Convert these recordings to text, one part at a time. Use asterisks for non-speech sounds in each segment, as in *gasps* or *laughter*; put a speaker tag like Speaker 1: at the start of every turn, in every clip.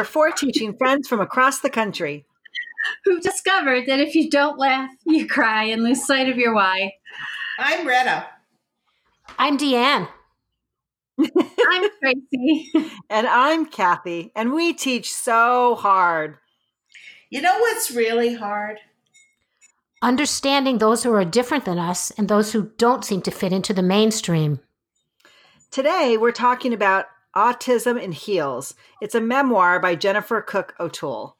Speaker 1: We're four teaching friends from across the country
Speaker 2: who've discovered that if you don't laugh, you cry and lose sight of your why.
Speaker 3: I'm Retta.
Speaker 4: I'm Deanne.
Speaker 2: I'm Tracy. *laughs*
Speaker 1: And I'm Kathy. And we teach so hard.
Speaker 3: You know what's really hard?
Speaker 4: Understanding those who are different than us and those who don't seem to fit into the mainstream.
Speaker 1: Today, we're talking about Autism in Heels. It's a memoir by Jennifer Cook O'Toole.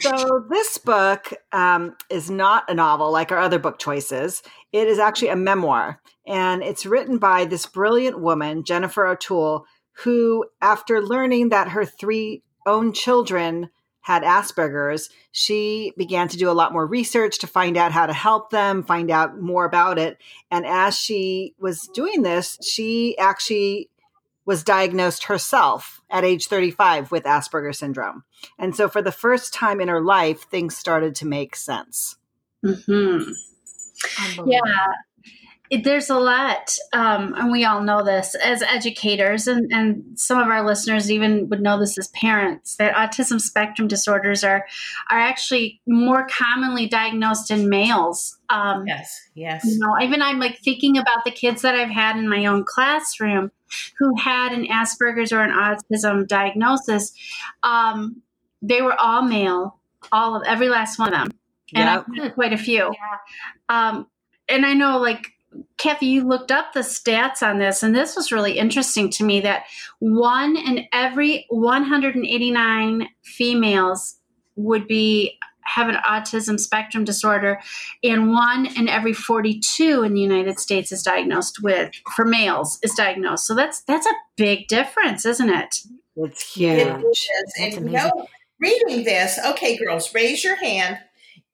Speaker 1: So, this book um, is not a novel like our other book choices. It is actually a memoir, and it's written by this brilliant woman, Jennifer O'Toole, who, after learning that her three own children had Asperger's, she began to do a lot more research to find out how to help them, find out more about it. And as she was doing this, she actually was diagnosed herself at age 35 with Asperger syndrome. And so for the first time in her life, things started to make sense.
Speaker 2: Mm-hmm. Yeah. It, there's a lot, um, and we all know this as educators, and, and some of our listeners even would know this as parents. That autism spectrum disorders are are actually more commonly diagnosed in males.
Speaker 3: Um, yes, yes.
Speaker 2: You know, even I'm like thinking about the kids that I've had in my own classroom who had an Asperger's or an autism diagnosis. Um, they were all male, all of every last one of them, and yep. I've had quite a few. Yeah. Um, and I know, like Kathy, you looked up the stats on this, and this was really interesting to me that one in every 189 females would be have an autism spectrum disorder, and one in every 42 in the United States is diagnosed with for males is diagnosed. So that's that's a big difference, isn't it?
Speaker 1: It's huge. It is.
Speaker 3: And you know, reading this, okay, girls, raise your hand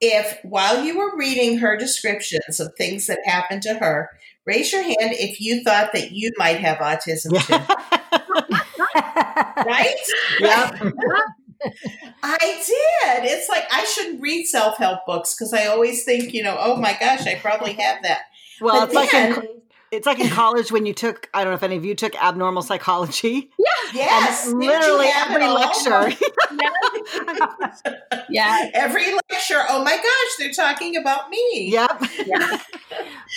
Speaker 3: if while you were reading her descriptions of things that happened to her, raise your hand if you thought that you might have autism too. *laughs* right?
Speaker 1: Yep.
Speaker 3: I did. It's like I shouldn't read self help books because I always think, you know, oh my gosh, I probably have that.
Speaker 1: Well, but it's then, like in, it's like in college when you took I don't know if any of you took abnormal psychology.
Speaker 3: Yeah. Yes.
Speaker 1: And literally every lecture. *laughs*
Speaker 2: yeah.
Speaker 3: Every lecture. Oh my gosh, they're talking about me.
Speaker 1: Yep.
Speaker 4: Yeah.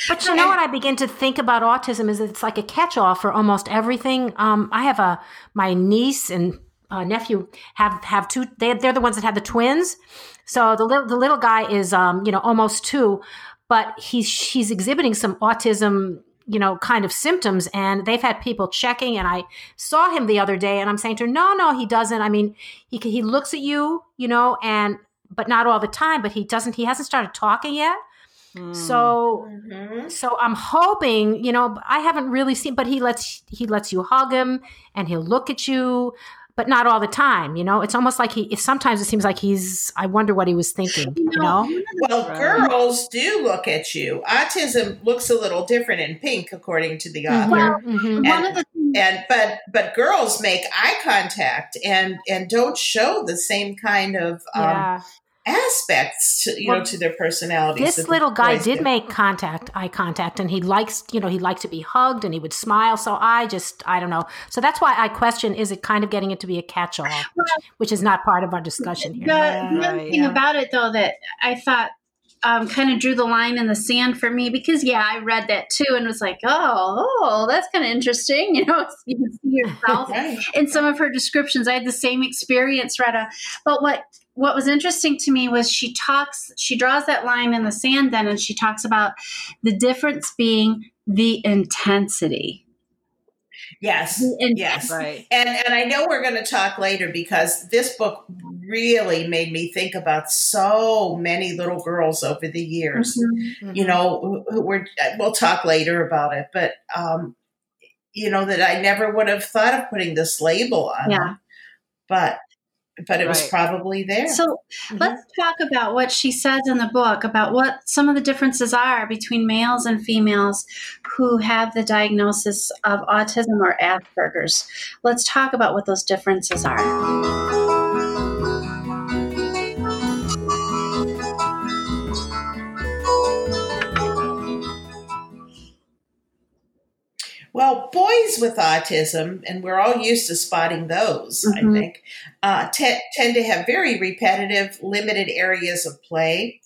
Speaker 4: but you know what I begin to think about autism is it's like a catch-all for almost everything. Um, I have a my niece and uh, nephew have have two. They they're the ones that had the twins. So the little the little guy is um you know almost two, but he's he's exhibiting some autism you know, kind of symptoms. And they've had people checking. And I saw him the other day and I'm saying to her, no, no, he doesn't. I mean, he, he looks at you, you know, and, but not all the time, but he doesn't, he hasn't started talking yet. So, mm-hmm. so I'm hoping, you know, I haven't really seen, but he lets, he lets you hug him and he'll look at you but not all the time. You know, it's almost like he. Sometimes it seems like he's. I wonder what he was thinking. You know.
Speaker 3: Well, girls do look at you. Autism looks a little different in pink, according to the mm-hmm. author. Mm-hmm. And, and but but girls make eye contact and and don't show the same kind of um, yeah aspects to you well, know to their personalities.
Speaker 4: This little guy did do. make contact, eye contact, and he likes you know he liked to be hugged and he would smile. So I just I don't know. So that's why I question: is it kind of getting it to be a catch-all, which, which is not part of our discussion here.
Speaker 2: The, the thing yeah. about it though that I thought um, kind of drew the line in the sand for me because yeah, I read that too and was like, oh, oh, that's kind of interesting. *laughs* You know, *laughs* you can see yourself *laughs* in some of her descriptions. I had the same experience, Retta. But what what was interesting to me was she talks, she draws that line in the sand then, and she talks about the difference being the intensity.
Speaker 3: Yes. Yes. Right. And and I know we're going to talk later because this book really made me think about so many little girls over the years. Mm-hmm. You know, who were we'll talk later about it, but um you know that I never would have thought of putting this label on. Yeah. But but it right. was probably there.
Speaker 2: So mm-hmm. let's talk about what she says in the book about what some of the differences are between males and females who have the diagnosis of autism or Asperger's. Let's talk about what those differences are.
Speaker 3: Well, boys with autism, and we're all used to spotting those, mm-hmm. I think, uh, t- tend to have very repetitive, limited areas of play.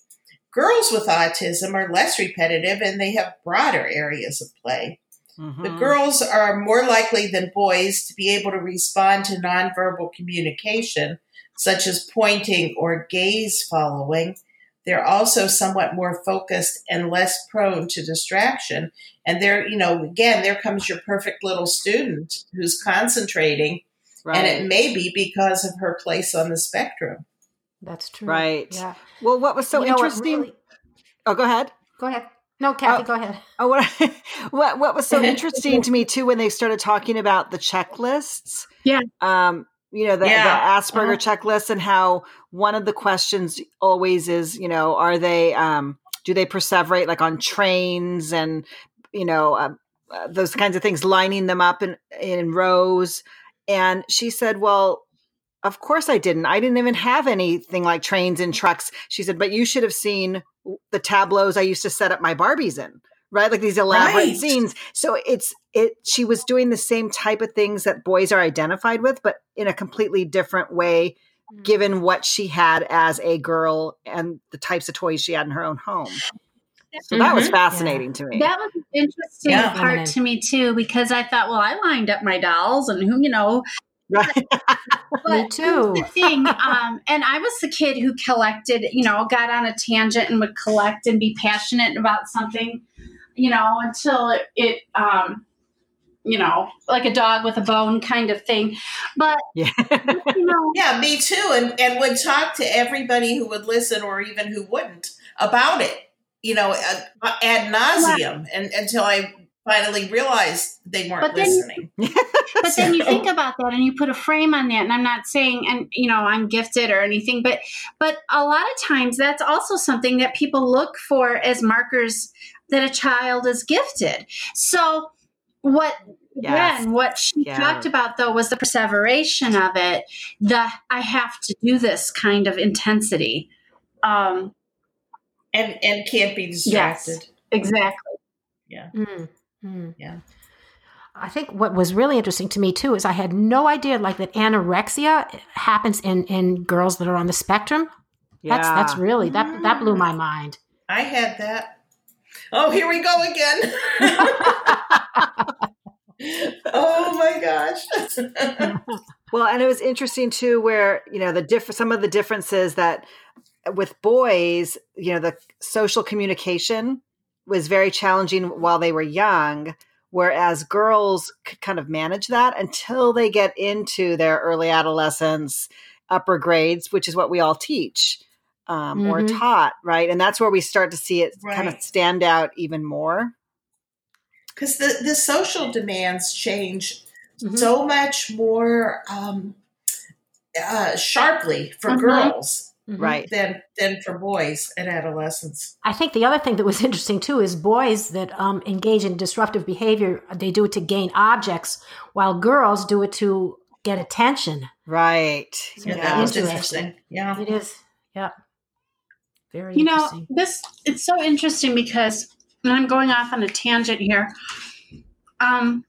Speaker 3: Girls with autism are less repetitive and they have broader areas of play. Mm-hmm. The girls are more likely than boys to be able to respond to nonverbal communication, such as pointing or gaze following, they're also somewhat more focused and less prone to distraction. And there, you know, again, there comes your perfect little student who's concentrating. Right. And it may be because of her place on the spectrum.
Speaker 4: That's true.
Speaker 1: Right. Yeah. Well, what was so you interesting? Really... Oh, go ahead.
Speaker 4: Go ahead. No, Kathy, oh, go ahead.
Speaker 1: Oh, what, *laughs* what what was so *laughs* interesting to me too when they started talking about the checklists?
Speaker 2: Yeah.
Speaker 1: Um, you know the, yeah. the asperger uh-huh. checklist and how one of the questions always is you know are they um do they perseverate like on trains and you know uh, uh, those kinds of things lining them up in in rows and she said well of course i didn't i didn't even have anything like trains and trucks she said but you should have seen the tableaus i used to set up my barbies in right? Like these elaborate right. scenes. So it's it she was doing the same type of things that boys are identified with, but in a completely different way, mm-hmm. given what she had as a girl and the types of toys she had in her own home. So that mm-hmm. was fascinating yeah. to me.
Speaker 2: That was an interesting yeah. part to me too, because I thought, well, I lined up my dolls and who, you know,
Speaker 1: Right. *laughs*
Speaker 2: Me too. The thing, *laughs* um, and I was the kid who collected, you know, got on a tangent and would collect and be passionate about something you know, until it, it um, you know, like a dog with a bone kind of thing. But *laughs*
Speaker 1: yeah,
Speaker 3: you know, yeah, me too, and and would talk to everybody who would listen or even who wouldn't about it. You know, ad, ad nauseum, yeah. and until I finally realized they weren't but then, listening. *laughs*
Speaker 2: but then you think about that and you put a frame on that and I'm not saying and you know I'm gifted or anything but but a lot of times that's also something that people look for as markers that a child is gifted. So what yes. again what she yeah. talked about though was the perseveration of it, the I have to do this kind of intensity. Um
Speaker 3: and and can't be distracted. Yes,
Speaker 2: exactly.
Speaker 3: Yeah. Mm-hmm. Yeah.
Speaker 4: I think what was really interesting to me too is I had no idea like that anorexia happens in in girls that are on the spectrum. Yeah. That's that's really that that blew my mind.
Speaker 3: I had that. Oh, here we go again. *laughs* oh my gosh.
Speaker 1: well, and it was interesting too, where you know the diff- some of the differences that with boys, you know, the social communication was very challenging while they were young, whereas girls could kind of manage that until they get into their early adolescence, upper grades, which is what we all teach um, mm-hmm. or taught, right? And that's where we start to see it right. kind of stand out even more.
Speaker 3: Because the, the social demands change mm-hmm. so much more um, uh, sharply for mm-hmm. girls.
Speaker 1: Mm-hmm. Right.
Speaker 3: Than than for boys and adolescents.
Speaker 4: I think the other thing that was *laughs* interesting too is boys that um, engage in disruptive behavior, they do it to gain objects, while girls do it to get attention.
Speaker 1: Right.
Speaker 3: So yeah, that was interesting. Yeah.
Speaker 4: It is. Yeah. Very
Speaker 2: you know this it's so interesting because I'm going off on a tangent here. Um,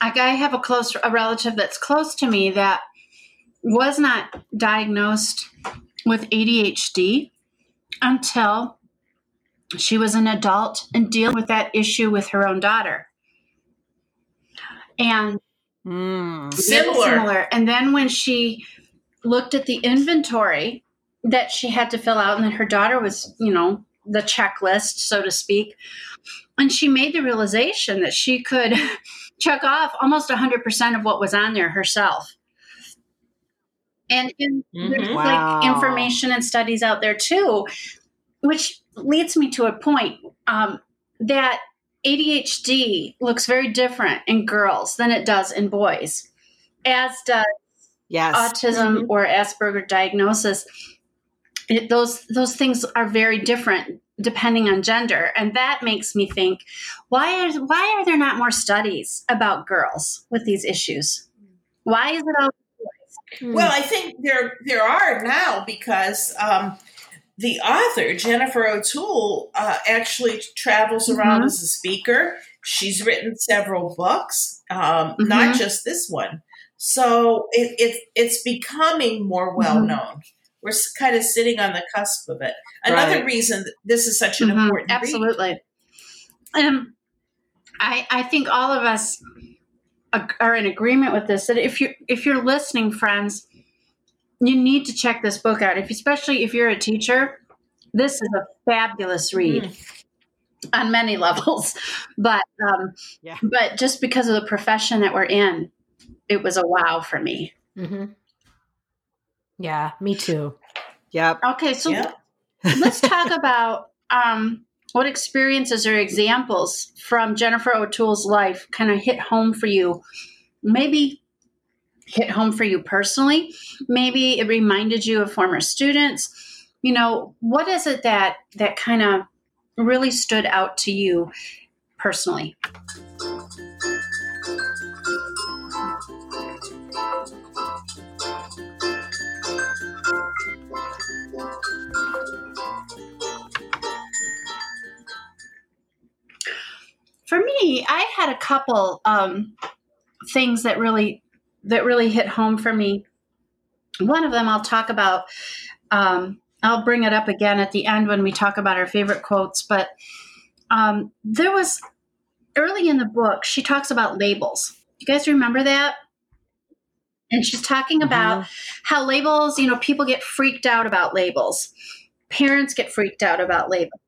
Speaker 2: I have a close a relative that's close to me that was not diagnosed with ADHD until she was an adult and dealing with that issue with her own daughter. And
Speaker 3: mm, similar.
Speaker 2: similar. And then when she looked at the inventory that she had to fill out, and then her daughter was, you know, the checklist, so to speak. And she made the realization that she could *laughs* check off almost 100% of what was on there herself. And, and mm-hmm. there's wow. like information and studies out there too, which leads me to a point um, that ADHD looks very different in girls than it does in boys, as does
Speaker 1: yes.
Speaker 2: autism mm-hmm. or Asperger diagnosis it, those those things are very different depending on gender and that makes me think why are why are there not more studies about girls with these issues why is it all
Speaker 3: well i think there there are now because um, the author, Jennifer O'Toole, uh, actually travels around mm-hmm. as a speaker. She's written several books, um, mm-hmm. not just this one. So it, it it's becoming more well mm-hmm. Known. We're kind of sitting on the cusp of it. Another right. reason this is such an mm-hmm. important
Speaker 2: absolutely. Um, I I think all of us are in agreement with this. That if you if you're listening, friends, you need to check this book out. If especially if you're a teacher, this is a fabulous read. Mm. On many *laughs* levels, but um, yeah. but just because of the profession that we're in, it was a wow for me.
Speaker 4: Mm-hmm. Yeah, me too.
Speaker 1: Yep.
Speaker 2: Okay, so yep. let's *laughs* talk about um, what experiences or examples from Jennifer O'Toole's life kind of hit home for you. Maybe hit home for you personally. Maybe it reminded you of former students. You know, what is it that that kind of really stood out to you personally? Me, I had a couple um, things that really that really hit home for me. One of them I'll talk about. Um, I'll bring it up again at the end when we talk about our favorite quotes. But um, there was early in the book, she talks about labels. You guys remember that? And she's talking about mm-hmm. how labels, you know, people get freaked out about labels. Parents get freaked out about labels.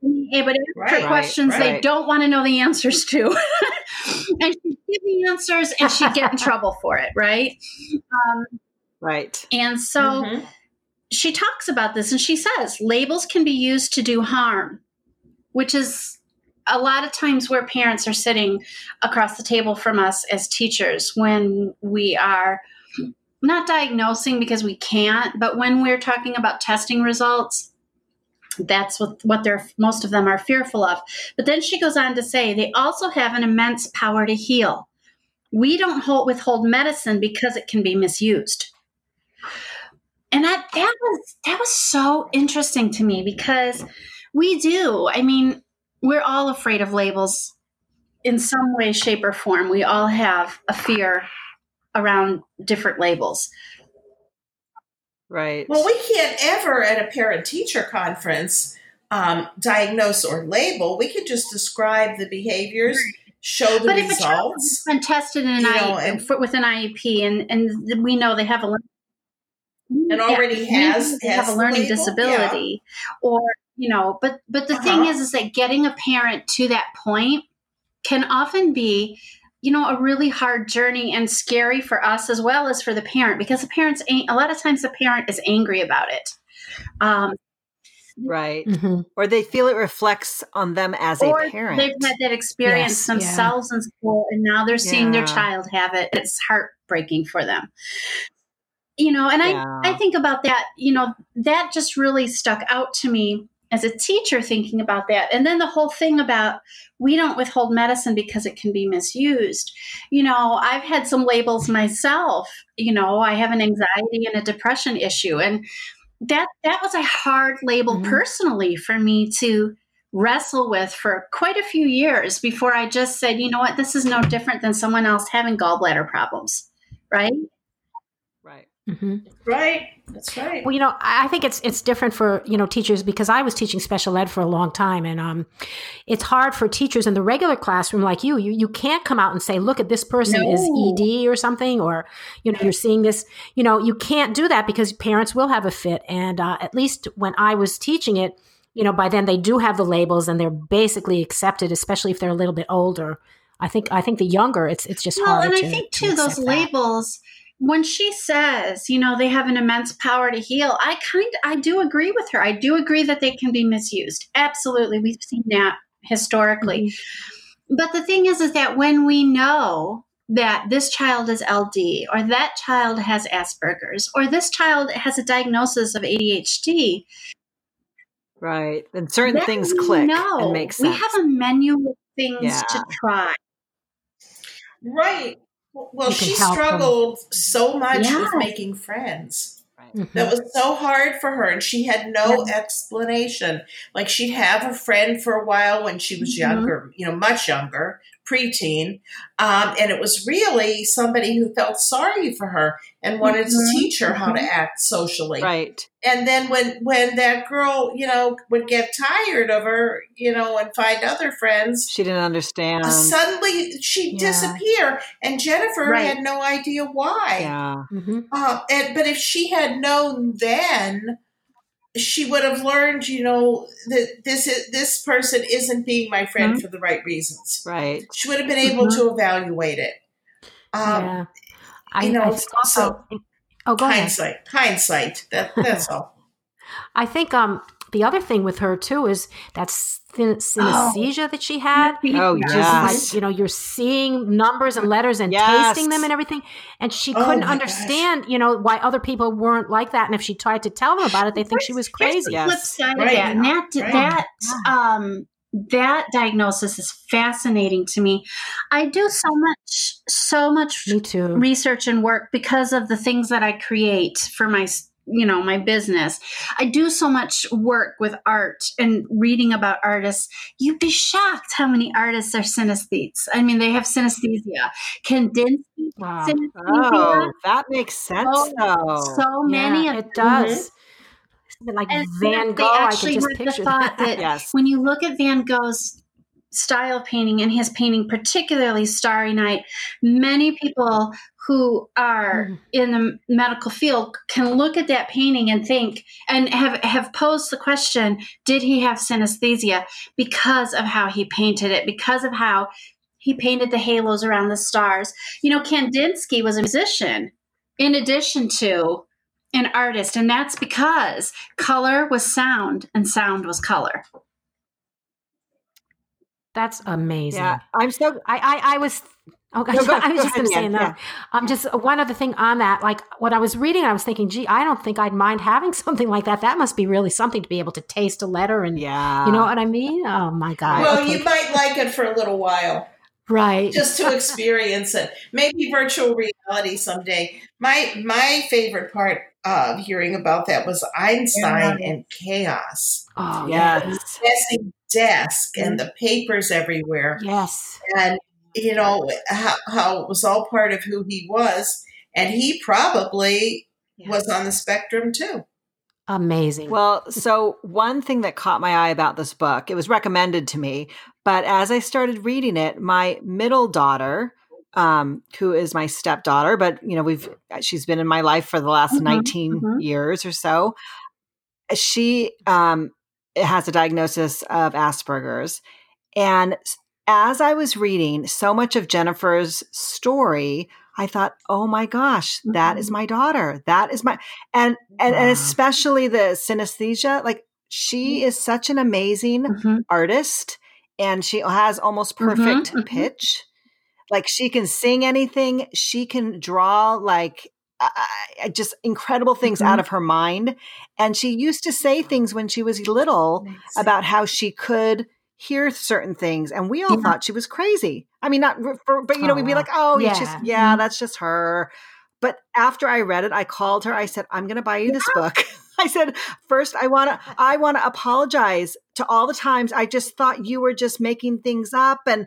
Speaker 2: Yeah, but right, questions right, right. they don't want to know the answers to. *laughs* and she'd give the answers and she'd get in *laughs* trouble for it, right? Um,
Speaker 1: right.
Speaker 2: And so mm-hmm. she talks about this and she says labels can be used to do harm, which is a lot of times where parents are sitting across the table from us as teachers when we are not diagnosing because we can't, but when we're talking about testing results that's what, what they're most of them are fearful of. But then she goes on to say they also have an immense power to heal. We don't hold, withhold medicine because it can be misused. And that that was that was so interesting to me because we do. I mean, we're all afraid of labels in some way, shape, or form. We all have a fear around different labels.
Speaker 1: Right.
Speaker 3: Well, we can't ever at a parent teacher conference um, diagnose or label. We can just describe the behaviors, show the
Speaker 2: but
Speaker 3: results. If a child has
Speaker 2: been tested in an know, and, with an IEP, and, and we know they have a
Speaker 3: and already yeah, has,
Speaker 2: has have a learning label, disability, yeah. or you know, but but the uh-huh. thing is, is that getting a parent to that point can often be you know a really hard journey and scary for us as well as for the parent because the parents ain't a lot of times the parent is angry about it um,
Speaker 1: right mm-hmm. or they feel it reflects on them as a parent
Speaker 2: they've had that experience yes, themselves yeah. in school and now they're seeing yeah. their child have it it's heartbreaking for them you know and yeah. i i think about that you know that just really stuck out to me as a teacher thinking about that. And then the whole thing about we don't withhold medicine because it can be misused. You know, I've had some labels myself. You know, I have an anxiety and a depression issue. And that that was a hard label mm-hmm. personally for me to wrestle with for quite a few years before I just said, you know what, this is no different than someone else having gallbladder problems. Right.
Speaker 3: Mm-hmm. Right. That's right.
Speaker 4: Well, you know, I think it's it's different for you know teachers because I was teaching special ed for a long time, and um, it's hard for teachers in the regular classroom like you. You you can't come out and say, "Look at this person no. is ED or something," or you know, you're seeing this. You know, you can't do that because parents will have a fit. And uh, at least when I was teaching it, you know, by then they do have the labels and they're basically accepted, especially if they're a little bit older. I think I think the younger, it's it's just well,
Speaker 2: and
Speaker 4: I
Speaker 2: to, think too those labels. That when she says, you know, they have an immense power to heal, I kind I do agree with her. I do agree that they can be misused. Absolutely. We've seen that historically. Mm-hmm. But the thing is is that when we know that this child is LD or that child has Asperger's or this child has a diagnosis of ADHD,
Speaker 1: right. And certain things click know. and make sense.
Speaker 2: We have a menu of things yeah. to try.
Speaker 3: Right. Well, she struggled them. so much yeah. with making friends. Right. mm-hmm. that was so hard for her, and she had no yeah. explanation. Like she'd have a friend for a while when she was mm-hmm. younger, you know, much younger, preteen, um, and it was really somebody who felt sorry for her and wanted mm-hmm. to teach her how to mm-hmm. act socially.
Speaker 1: Right.
Speaker 3: And then when when that girl, you know, would get tired of her, you know, and find other friends,
Speaker 1: she didn't understand.
Speaker 3: Suddenly, she'd yeah. disappear, and Jennifer right. had no idea why.
Speaker 1: Yeah. Mm-hmm.
Speaker 3: Uh, and but if she had known then she would have learned, you know, that this is, this person isn't being my friend mm-hmm. for the right reasons.
Speaker 1: Right.
Speaker 3: She would have been able mm-hmm. to evaluate it. Um, yeah. I, you know, I so oh, go hindsight, ahead. hindsight. That, that's *laughs* all.
Speaker 4: I think um, the other thing with her too is that synesthesia oh. that she had.
Speaker 1: Oh yes,
Speaker 4: like, you know, you're seeing numbers and letters and yes. tasting them and everything, and she oh, couldn't understand, gosh. you know, why other people weren't like that. And if she tried to tell them about it, they think she was crazy.
Speaker 2: Yes. Flip side right. of that, and that right. that um that diagnosis is fascinating to me. I do so much, so much
Speaker 4: me too.
Speaker 2: research and work because of the things that I create for my you know my business i do so much work with art and reading about artists you'd be shocked how many artists are synesthetes i mean they have synesthesia kandinsky wow. synesthesia.
Speaker 1: oh that makes sense so, though
Speaker 2: so many
Speaker 4: yeah, of it does mm-hmm. like and van gogh i could just picture
Speaker 2: that. that yes. when you look at van gogh's style of painting and his painting, particularly Starry Night, many people who are mm. in the medical field can look at that painting and think and have have posed the question did he have synesthesia? Because of how he painted it because of how he painted the halos around the stars. You know kandinsky was a musician in addition to an artist and that's because color was sound and sound was color
Speaker 4: that's amazing.
Speaker 1: Yeah, I'm so.
Speaker 4: I I, I was. Oh gosh, no, *laughs* I was just going to say that. Yeah. Um, just one other thing on that. Like what I was reading, I was thinking, gee, I don't think I'd mind having *laughs* something like that. That must be really something to be able to taste a letter and
Speaker 1: yeah,
Speaker 4: you know what I mean. Oh my god.
Speaker 3: Well, okay. you might like it for a little while,
Speaker 4: right?
Speaker 3: Just to experience it. Maybe virtual reality someday. My my favorite part of hearing about that was Einstein yeah. and chaos.
Speaker 4: Oh yes,
Speaker 3: desk and the papers everywhere.
Speaker 4: Yes.
Speaker 3: And, you know, how, how it was all part of who he was. And he probably yes. was on the spectrum too.
Speaker 4: Amazing.
Speaker 1: Well, so one thing that caught my eye about this book, it was recommended to me, but as I started reading it, my middle daughter, um, who is my stepdaughter, but you know, we've she's been in my life for the last mm-hmm, 19 mm-hmm. years or so. She um has a diagnosis of Asperger's. And as I was reading so much of Jennifer's story, I thought, "Oh my gosh, that is mm-hmm. my daughter. That is my and and, and especially the synesthesia. Like she mm-hmm. is such an amazing mm-hmm. artist, and she has almost mm-hmm, perfect mm-hmm. pitch. Like she can sing anything. She can draw like uh, just incredible things mm-hmm. out of her mind. And she used to say things when she was little about how she could hear certain things, and we all yeah. thought she was crazy. I mean, not for, but you know, we'd be like, "Oh, yeah, just, yeah, mm-hmm. that's just her." But after I read it, I called her. I said, "I'm going to buy you this book." *laughs* I said, first, I want to, *laughs* I want to apologize to all the times I just thought you were just making things up, and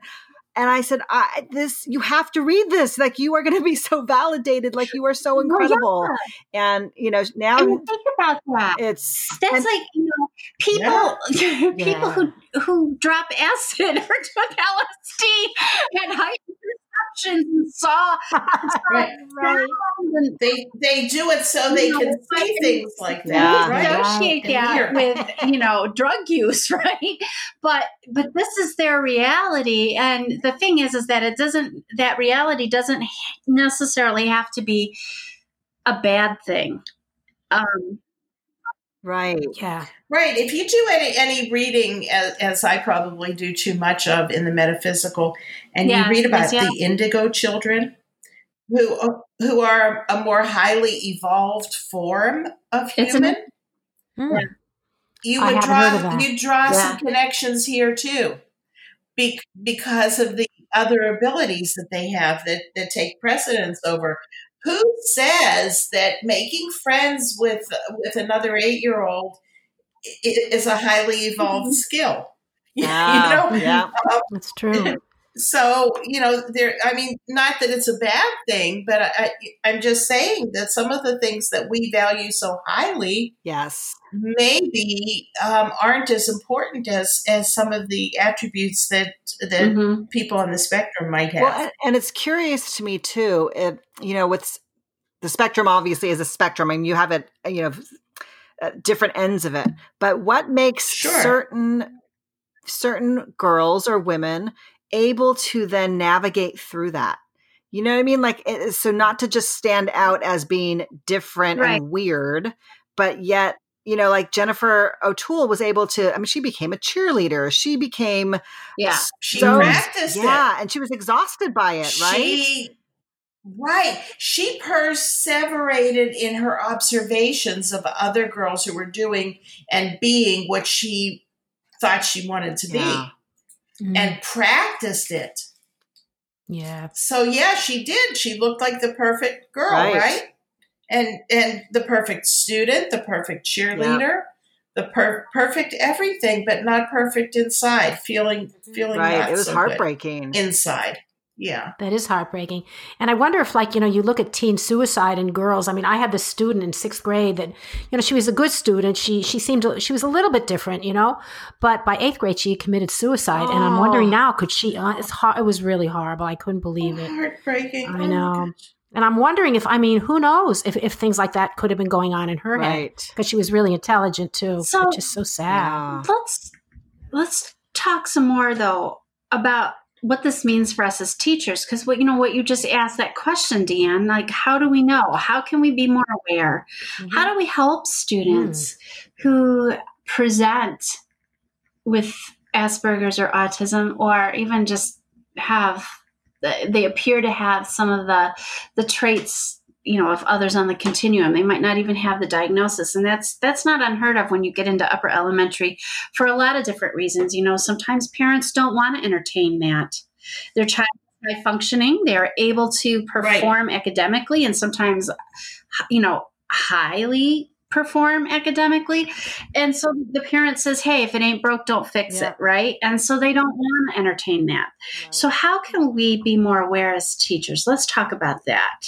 Speaker 1: and I said, I, "This you have to read this. Like you are going to be so validated. Like you are so incredible." Oh, yeah. And you know now
Speaker 2: think about that.
Speaker 1: It's
Speaker 2: that's and, like you know people yeah. *laughs* people yeah. who who drop acid *laughs* or took LSD and high perceptions and saw, *laughs*
Speaker 3: right. right. And they they do it so they know, can see things like that.
Speaker 2: Right? Associate that with you know drug use, *laughs* right? But but this is their reality, and the thing is, is that it doesn't that reality doesn't necessarily have to be a bad thing. Um,
Speaker 1: Right.
Speaker 4: Yeah.
Speaker 3: Right. If you do any any reading, as, as I probably do too much of in the metaphysical, and you read about yes, the indigo children, who who are a more highly evolved form of human, hmm. you would draw you draw yeah. some connections here too, be, because of the other abilities that they have that that take precedence over who says that making friends with with another eight year old is a highly evolved mm-hmm. skill? *laughs*
Speaker 1: Yeah, you know, yeah,
Speaker 4: um, that's true. *laughs*
Speaker 3: So you know, there. I mean, not that it's a bad thing, but I, I'm just saying that some of the things that we value so highly,
Speaker 1: yes,
Speaker 3: maybe um, aren't as important as as some of the attributes that that mm-hmm. people on the spectrum might have. Well,
Speaker 1: and it's curious to me too. If you know, what's the spectrum, obviously is a spectrum, and you have it, you know, different ends of it. But what makes sure. certain certain girls or women able to then navigate through that? You know what I mean? Like, so not to just stand out as being different right. and weird, but yet you know, like Jennifer O'Toole was able to, I mean, she became a cheerleader. She became,
Speaker 3: yeah, she so, practiced
Speaker 1: yeah, it. and she was exhausted by it, right?
Speaker 3: Right. She perseverated in her observations of other girls who were doing and being what she thought she wanted to yeah. be mm-hmm. and practiced it.
Speaker 4: Yeah.
Speaker 3: So, yeah, she did. She looked like the perfect girl, right? right? and and the perfect student, the perfect cheerleader, yeah. the per- perfect everything, but not perfect inside. Feeling feeling right.
Speaker 1: it was
Speaker 3: so
Speaker 1: heartbreaking
Speaker 3: inside. Yeah.
Speaker 4: That is heartbreaking. And I wonder if, like, you know, you look at teen suicide in girls. I mean, I had this student in sixth grade that, you know, she was a good student. She she seemed to, she was a little bit different, you know, but by eighth grade she committed suicide. Oh. And I'm wondering oh. now, could she? Uh, it's hard. It was really horrible. I couldn't believe
Speaker 3: oh,
Speaker 4: it.
Speaker 3: Heartbreaking.
Speaker 4: I know. Oh, and I'm wondering if, I mean, who knows if, if things like that could have been going on in her right. head because she was really intelligent too. So, which is so sad.
Speaker 2: Yeah. Let's let's talk some more though about what this means for us as teachers because what you know what you just asked that question deanne like how do we know how can we be more aware mm-hmm. how do we help students mm. who present with asperger's or autism or even just have they appear to have some of the the traits you know of others on the continuum they might not even have the diagnosis and that's that's not unheard of when you get into upper elementary for a lot of different reasons you know sometimes parents don't want to entertain that their child is high functioning they are able to perform right. academically and sometimes you know highly perform academically. And so the parent says, hey, if it ain't broke, don't fix yeah. it, right? And so they don't want to entertain that. Right. So, how can we be more aware as teachers? Let's talk about that.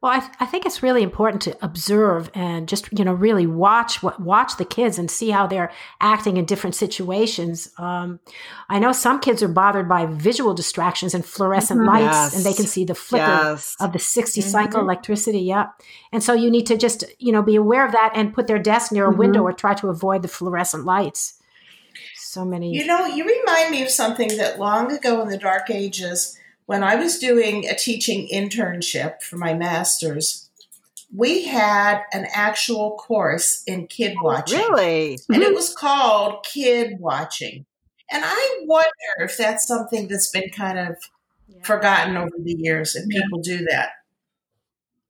Speaker 4: Well, I, th- I think it's really important to observe and just you know really watch what watch the kids and see how they're acting in different situations. Um, I know some kids are bothered by visual distractions and fluorescent mm-hmm. lights, yes. and they can see the flicker yes. of the 60 mm-hmm. cycle electricity. Yeah, and so you need to just you know be aware of that and put their desk near a mm-hmm. window or try to avoid the fluorescent lights. So many.
Speaker 3: You know, you remind me of something that long ago in the dark ages when I was doing a teaching internship for my master's, we had an actual course in kid watching.
Speaker 1: Really?
Speaker 3: And it mm-hmm. was called Kid Watching. And I wonder if that's something that's been kind of yeah. forgotten over the years if people do that.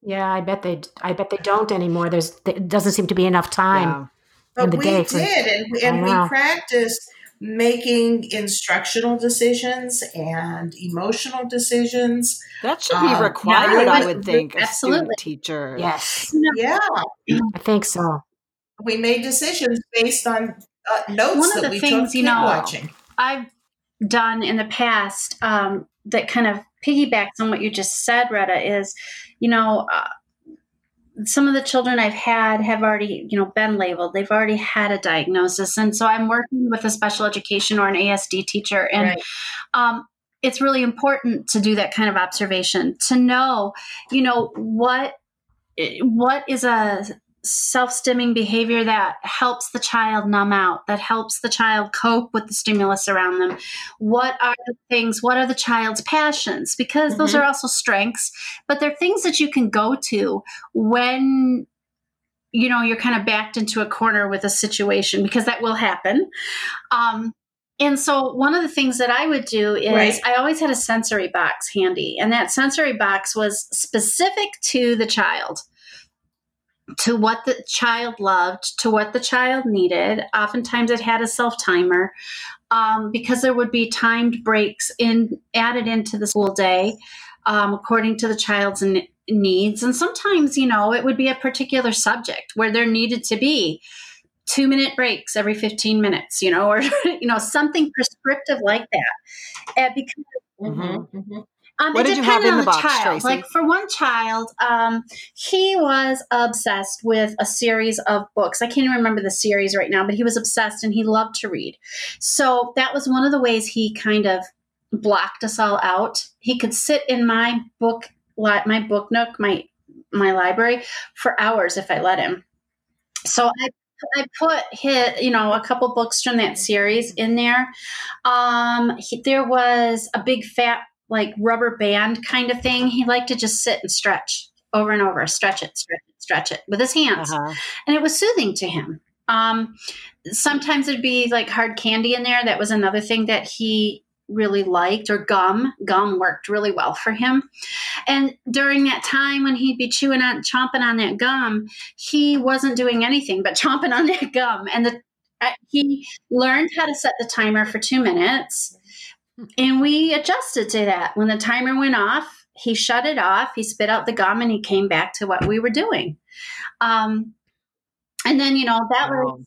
Speaker 4: Yeah, I bet they. I bet they don't anymore. There's, there doesn't seem to be enough time yeah.
Speaker 3: but in the we day. For, did, and, and we practiced making instructional decisions and emotional decisions.
Speaker 1: That should be um, required, I would think, absolutely. teacher.
Speaker 4: Yes.
Speaker 3: Yeah. *clears throat*
Speaker 4: I think so.
Speaker 3: We made decisions based on uh, notes One of the things, you know, watching.
Speaker 2: I've done in the past um, that kind of piggybacks on what you just said, Retta, is, you know, uh, some of the children I've had have already, you know, been labeled. They've already had a diagnosis, and so I'm working with a special education or an ASD teacher, and right. um, it's really important to do that kind of observation to know, you know, what what is a self-stimming behavior that helps the child numb out that helps the child cope with the stimulus around them what are the things what are the child's passions because mm-hmm. those are also strengths but they're things that you can go to when you know you're kind of backed into a corner with a situation because that will happen um, and so one of the things that I would do is right. I always had a sensory box handy and that sensory box was specific to the child to what the child loved, to what the child needed. Oftentimes, it had a self timer um, because there would be timed breaks in added into the school day um, according to the child's needs. And sometimes, you know, it would be a particular subject where there needed to be two minute breaks every 15 minutes, you know, or, *laughs* you know, something prescriptive like that. Uh, because mm-hmm. Mm-hmm. Um, what did you have in the, the box, child. Tracy? Like for one child, um, he was obsessed with a series of books. I can't even remember the series right now, but he was obsessed and he loved to read. So that was one of the ways he kind of blocked us all out. He could sit in my book, my book nook, my my library for hours if I let him. So I I put hit, you know, a couple books from that series in there. Um, he, there was a big fat like rubber band kind of thing. He liked to just sit and stretch over and over, stretch it, stretch it, stretch it with his hands. Uh-huh. And it was soothing to him. Um, sometimes it'd be like hard candy in there. That was another thing that he really liked, or gum. Gum worked really well for him. And during that time when he'd be chewing on, chomping on that gum, he wasn't doing anything but *laughs* chomping on that gum. And the, uh, he learned how to set the timer for two minutes and we adjusted to that. When the timer went off, he shut it off, he spit out the gum, and he came back to what we were doing. Um, and then, you know, that wow. was.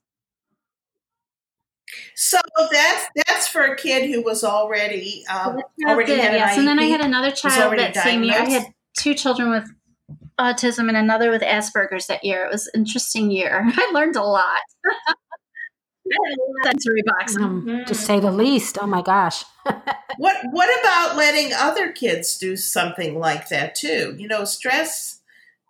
Speaker 3: So that's that's for a kid who was already um, already
Speaker 2: had yes. And then I had another child that diagnosed. same year. I had two children with autism and another with Asperger's that year. It was an interesting year. *laughs* I learned a lot. *laughs* *laughs* sensory box,
Speaker 4: um, mm-hmm. to say the least. Oh my gosh. *laughs*
Speaker 3: what What about letting other kids do something like that too? You know, stress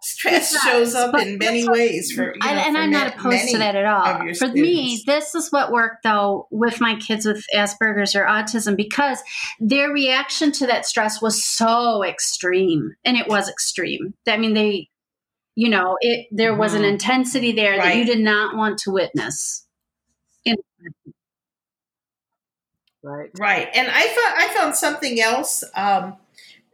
Speaker 3: stress shows up in many ways for you know,
Speaker 2: and,
Speaker 3: and
Speaker 2: i'm not opposed to that at all for students. me this is what worked though with my kids with asperger's or autism because their reaction to that stress was so extreme and it was extreme i mean they you know it there was an mm-hmm. intensity there right. that you did not want to witness
Speaker 3: Right. Right. And I thought I found something else um,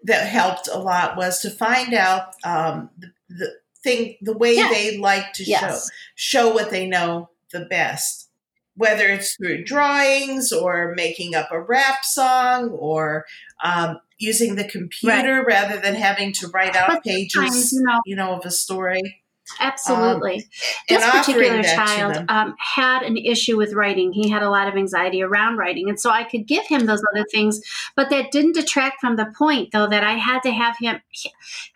Speaker 3: that helped a lot was to find out um, the, the, thing, the way yeah. they like to yes. show show what they know the best, whether it's through drawings or making up a rap song or um, using the computer right. rather than having to write out but pages, you know, you know, of a story.
Speaker 2: Absolutely. Um, this particular child um, had an issue with writing. He had a lot of anxiety around writing. And so I could give him those other things, but that didn't detract from the point, though, that I had to have him.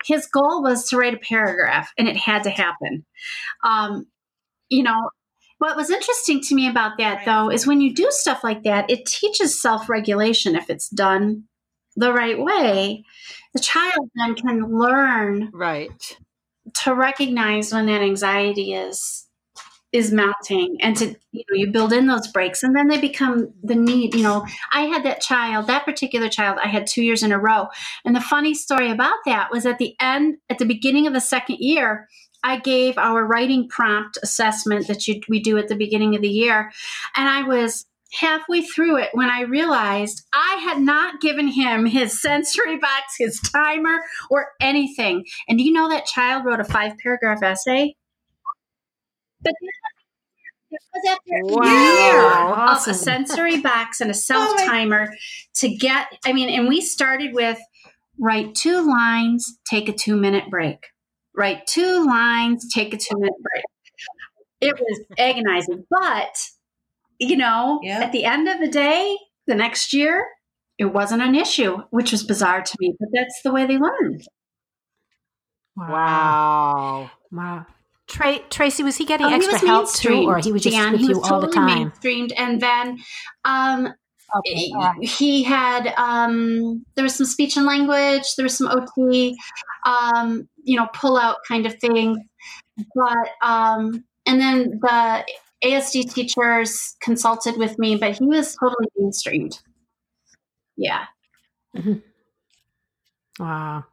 Speaker 2: His goal was to write a paragraph, and it had to happen. Um, you know, what was interesting to me about that, though, is when you do stuff like that, it teaches self regulation if it's done the right way. The child then can learn.
Speaker 1: Right
Speaker 2: to recognize when that anxiety is is mounting and to you know you build in those breaks and then they become the need you know. I had that child that particular child i had two years in a row. And the funny story about that was at the end at the beginning of the second year i gave our writing prompt assessment that you, we do at the beginning of the year. And i was halfway through it when I realized I had not given him his *laughs* sensory box, his timer, or anything. And do you know that child wrote a five paragraph essay? But it was after wow. a year awesome. of a sensory box and a self *laughs* timer oh to get, I mean, and we started with write two lines, take a two minute break. Write two lines, take a two minute break. It was agonizing, but you know, yeah. at the end of the day, the next year, it wasn't an issue, which was bizarre to me, but that's the way they learned.
Speaker 1: Wow.
Speaker 4: Wow. Tra- Tracy, was he getting oh, extra he help too, or he was just Dan, with you all totally the time?
Speaker 2: Mainstreamed, and then um, okay. he had um, there was some speech and language, there was some OT, um, you know, pull out kind of thing, but um, and then the ASD teachers consulted with me, but he was totally mainstreamed. Yeah.
Speaker 4: Mm-hmm. Wow.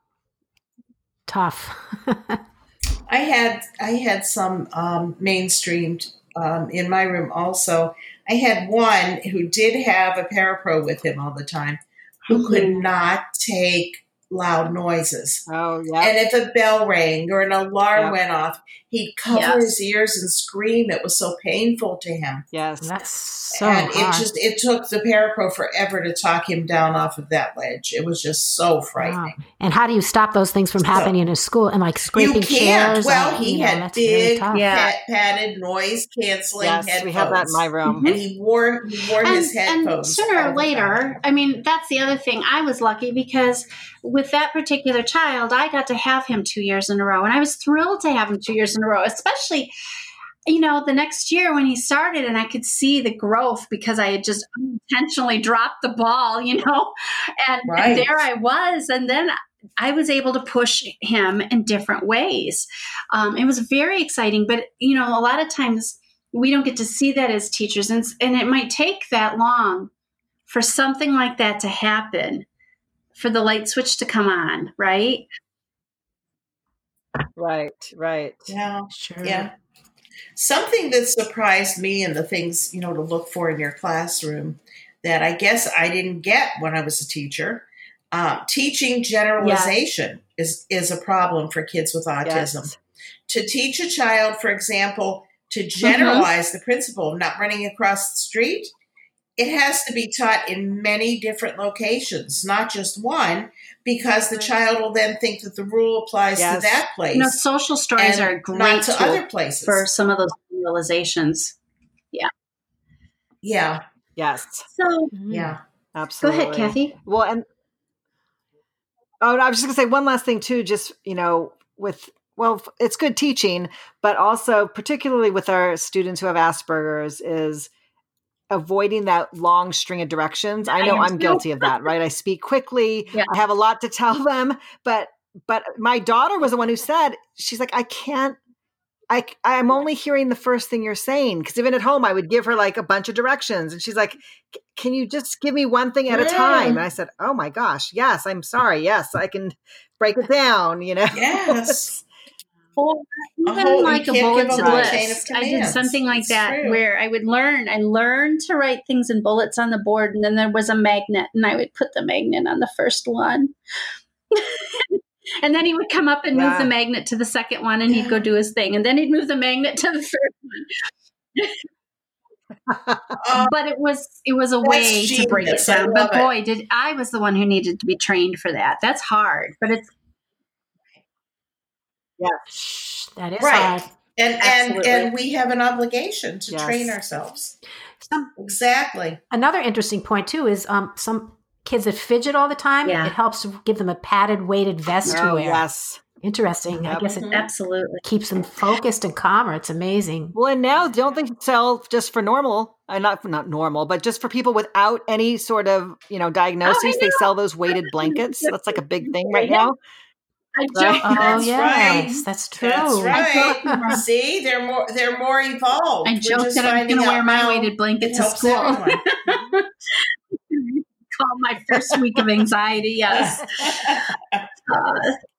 Speaker 4: Tough. *laughs*
Speaker 3: I had I had some um, mainstreamed um, in my room also. I had one who did have a parapro with him all the time, who mm-hmm. could not take loud noises.
Speaker 1: Oh, yeah.
Speaker 3: And if a bell rang or an alarm went off, he'd cover yes. his ears and scream. It was so painful to him.
Speaker 1: Yes,
Speaker 4: that's so.
Speaker 3: And
Speaker 4: hard.
Speaker 3: it just it took the parapro forever to talk him down off of that ledge. It was just so frightening. Wow.
Speaker 4: And how do you stop those things from happening so, in a school and like scraping chairs?
Speaker 3: Well, and, he had know, big, really yeah. padded, noise canceling yes, headphones.
Speaker 1: We have that in my room,
Speaker 3: and he wore he wore and, his headphones.
Speaker 2: And sooner or later, I mean, that's the other thing. I was lucky because with that particular child, I got to have him two years in a row, and I was thrilled to have him two years in a row, especially you know, the next year when he started and I could see the growth because I had just intentionally dropped the ball, you know, *laughs* and, right. and, there I was. And then I was able to push him in different ways. Um, it was very exciting, but, you know, a lot of times we don't get to see that as teachers. And, and it might take that long for something like that to happen, for the light switch to come on, right?
Speaker 1: Right, right.
Speaker 3: Yeah, sure. Yeah. Something that surprised me and the things, you know, to look for in your classroom that I guess I didn't get when I was a teacher. Um, teaching generalization yes. is, is a problem for kids with autism. Yes. To teach a child, for example, to mm-hmm. generalize mm-hmm. the principle of not running across the street, it has to be taught in many different locations, not just one, because the child will then think that the rule applies yes. to that place.
Speaker 2: You know, social stories are great to other places for some of those realizations. Yeah.
Speaker 3: Yeah.
Speaker 1: Yes.
Speaker 2: So
Speaker 3: mm-hmm. yeah,
Speaker 1: absolutely.
Speaker 2: Go ahead, Kathy.
Speaker 1: Well, and oh, I was just gonna say one last thing too. Just you know, with well, it's good teaching, but also particularly with our students who have Asperger's is avoiding that long string of directions. I know I I'm guilty of that, right? I speak quickly. *laughs* Yeah. I have a lot to tell them, but but my daughter was the one who said she's like I can't I I'm only hearing the first thing you're saying because even at home I would give her like a bunch of directions and she's like can you just give me one thing at yeah. a time and I said oh my gosh yes I'm sorry yes I can break it down you know
Speaker 3: yes
Speaker 2: or even like a bulleted list. I did something like it's that true. where I would learn. I learned to write things in bullets on the board, and then there was a magnet, and I would put the magnet on the first one. *laughs* and then he would come up and move the magnet to the second one, and he'd go *gasps* do his thing, and then he'd move the magnet to the third one. uh, but it was it was a way genius. to break it down. But boy, it. did I was the one who needed to be trained for that. That's hard, but it's
Speaker 1: Yes,
Speaker 4: that is right. Hard.
Speaker 3: And Absolutely. and and we have an obligation to yes. train ourselves. Some, exactly.
Speaker 4: Another interesting point too is um, some kids that fidget all the time. Yeah. It helps to give them a padded, weighted vest oh, to wear.
Speaker 1: Yes.
Speaker 4: Interesting. Yep. I guess it
Speaker 2: mm-hmm. absolutely
Speaker 4: keeps them focused and calmer. It's amazing.
Speaker 1: Well, and now don't they sell just for normal? Uh, not not normal, but just for people without any sort of you know diagnosis. Oh, they sell those weighted *laughs* blankets. That's like a big thing right now.
Speaker 2: I *laughs* joke.
Speaker 4: Oh, that's yes, right. That's true.
Speaker 3: That's right. See, they're more they're more evolved.
Speaker 2: I joke that I'm going to wear my weighted blanket to school. *laughs* Call my first week of anxiety. Yes. Uh, *laughs*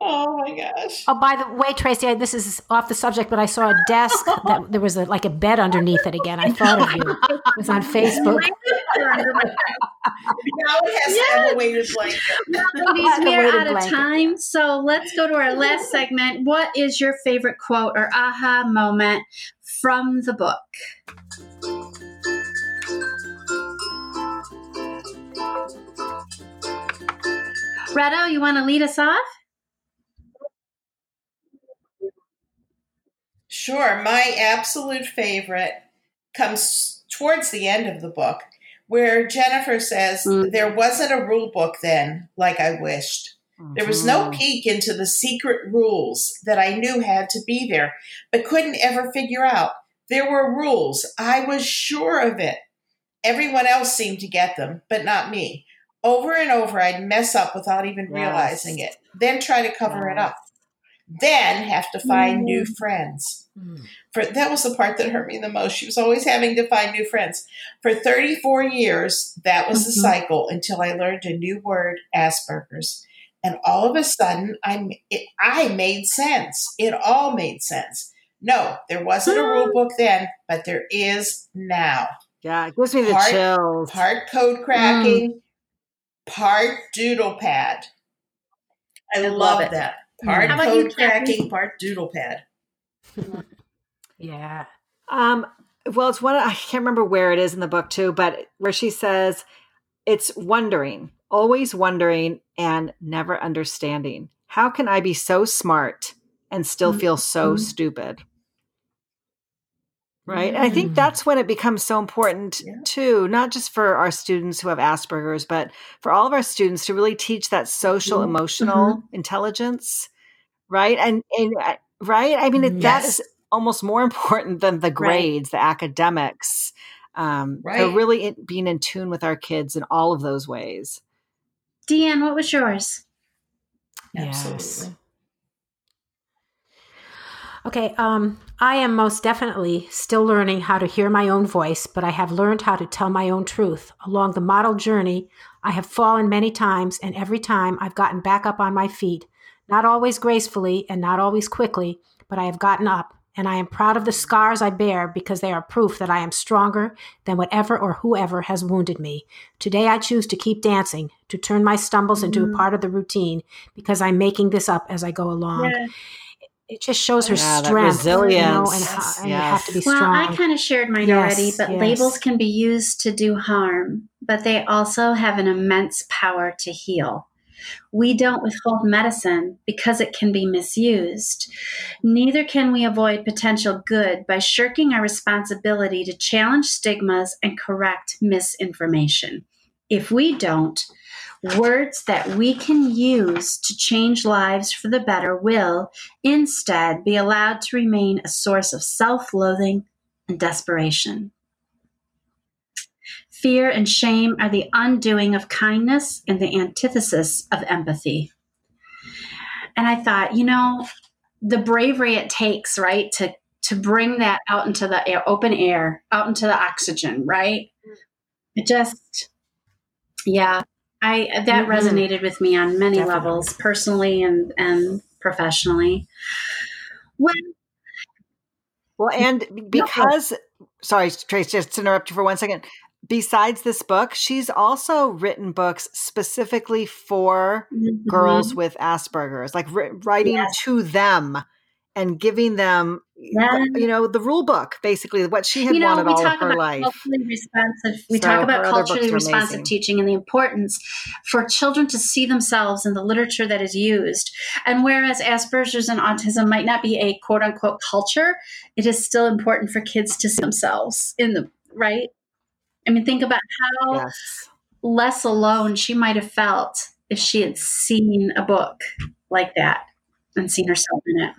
Speaker 3: Oh my gosh.
Speaker 4: Oh, by the way, Tracy, this is off the subject, but I saw a desk *laughs* that there was a, like a bed underneath it again. I thought of you. It was on Facebook. *laughs*
Speaker 3: now it has yes. to have a weighted blanket. *laughs*
Speaker 2: ladies, we are out of time. So let's go to our last segment. What is your favorite quote or aha moment from the book? Reto, you want to lead us off?
Speaker 3: Sure. My absolute favorite comes towards the end of the book, where Jennifer says, mm-hmm. There wasn't a rule book then, like I wished. Mm-hmm. There was no mm-hmm. peek into the secret rules that I knew had to be there, but couldn't ever figure out. There were rules. I was sure of it. Everyone else seemed to get them, but not me. Over and over, I'd mess up without even yes. realizing it, then try to cover yes. it up then have to find mm. new friends. Mm. For that was the part that hurt me the most. She was always having to find new friends. For 34 years, that was mm-hmm. the cycle until I learned a new word, Asperger's. And all of a sudden, I it, I made sense. It all made sense. No, there wasn't a rule *gasps* book then, but there is now.
Speaker 1: Yeah, it gives me the part, chills.
Speaker 3: Part code cracking, mm. part doodle pad. I, I love, love that. Part code cracking, part doodle pad. *laughs*
Speaker 4: yeah.
Speaker 1: Um, well, it's one, I can't remember where it is in the book too, but where she says it's wondering, always wondering and never understanding. How can I be so smart and still feel so mm-hmm. stupid? Right. Mm. I think mm. that's when it becomes so important yeah. too, not just for our students who have Asperger's, but for all of our students to really teach that social mm-hmm. emotional mm-hmm. intelligence. Right. And, and uh, right. I mean, yes. that is almost more important than the grades, right. the academics. Um, right. So really in, being in tune with our kids in all of those ways.
Speaker 2: Deanne, what was yours?
Speaker 4: Absolutely. Okay, um, I am most definitely still learning how to hear my own voice, but I have learned how to tell my own truth. Along the model journey, I have fallen many times, and every time I've gotten back up on my feet. Not always gracefully and not always quickly, but I have gotten up, and I am proud of the scars I bear because they are proof that I am stronger than whatever or whoever has wounded me. Today I choose to keep dancing, to turn my stumbles mm-hmm. into a mm-hmm. part of the routine because I'm making this up as I go along. Yeah it just shows her yeah, strength, resilience, you know, and, how, and yes. you have to be strong.
Speaker 2: Well, I kind of shared mine yes, already, but yes. labels can be used to do harm, but they also have an immense power to heal. We don't withhold medicine because it can be misused. Neither can we avoid potential good by shirking our responsibility to challenge stigmas and correct misinformation. If we don't, Words that we can use to change lives for the better will instead be allowed to remain a source of self loathing and desperation. Fear and shame are the undoing of kindness and the antithesis of empathy. And I thought, you know, the bravery it takes, right, to to bring that out into the air, open air, out into the oxygen, right? It just, yeah, I that mm-hmm. resonated with me on many Definitely. levels, personally and and professionally.
Speaker 1: Well, well, and because sorry, Trace, just to interrupt you for one second. Besides this book, she's also written books specifically for mm-hmm. girls with Asperger's, like writing yes. to them and giving them yeah. you know the rule book basically what she had you know, wanted all of her life
Speaker 2: culturally responsive we so talk about culturally responsive teaching and the importance for children to see themselves in the literature that is used and whereas asperger's and autism might not be a quote unquote culture it is still important for kids to see themselves in the right i mean think about how yes. less alone she might have felt if she had seen a book like that and seen herself in it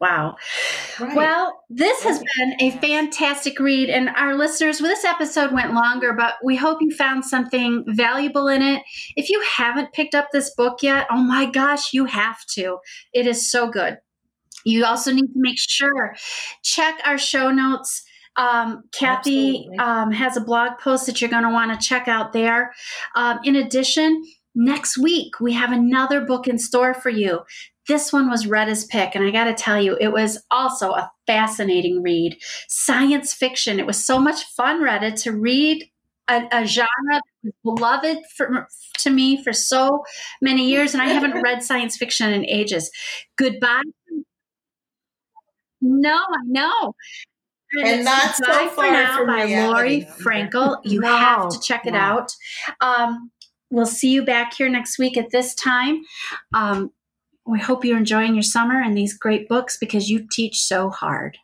Speaker 2: Wow. Right. Well, this has been a fantastic read. And our listeners, well, this episode went longer, but we hope you found something valuable in it. If you haven't picked up this book yet, oh my gosh, you have to. It is so good. You also need to make sure, check our show notes. Um, Kathy um, has a blog post that you're going to want to check out there. Um, in addition, next week we have another book in store for you this one was Retta's pick, and I got to tell you, it was also a fascinating read. Science fiction. It was so much fun, Retta, to read a, a genre beloved for, to me for so many years, and I haven't *laughs* read science fiction in ages. Goodbye. No, I know.
Speaker 3: And, and not so far for now
Speaker 2: by Laurie Frankel. You wow. have to check it wow. out. Um, we'll see you back here next week at this time. Um, we hope you're enjoying your summer and these great books because you teach so hard.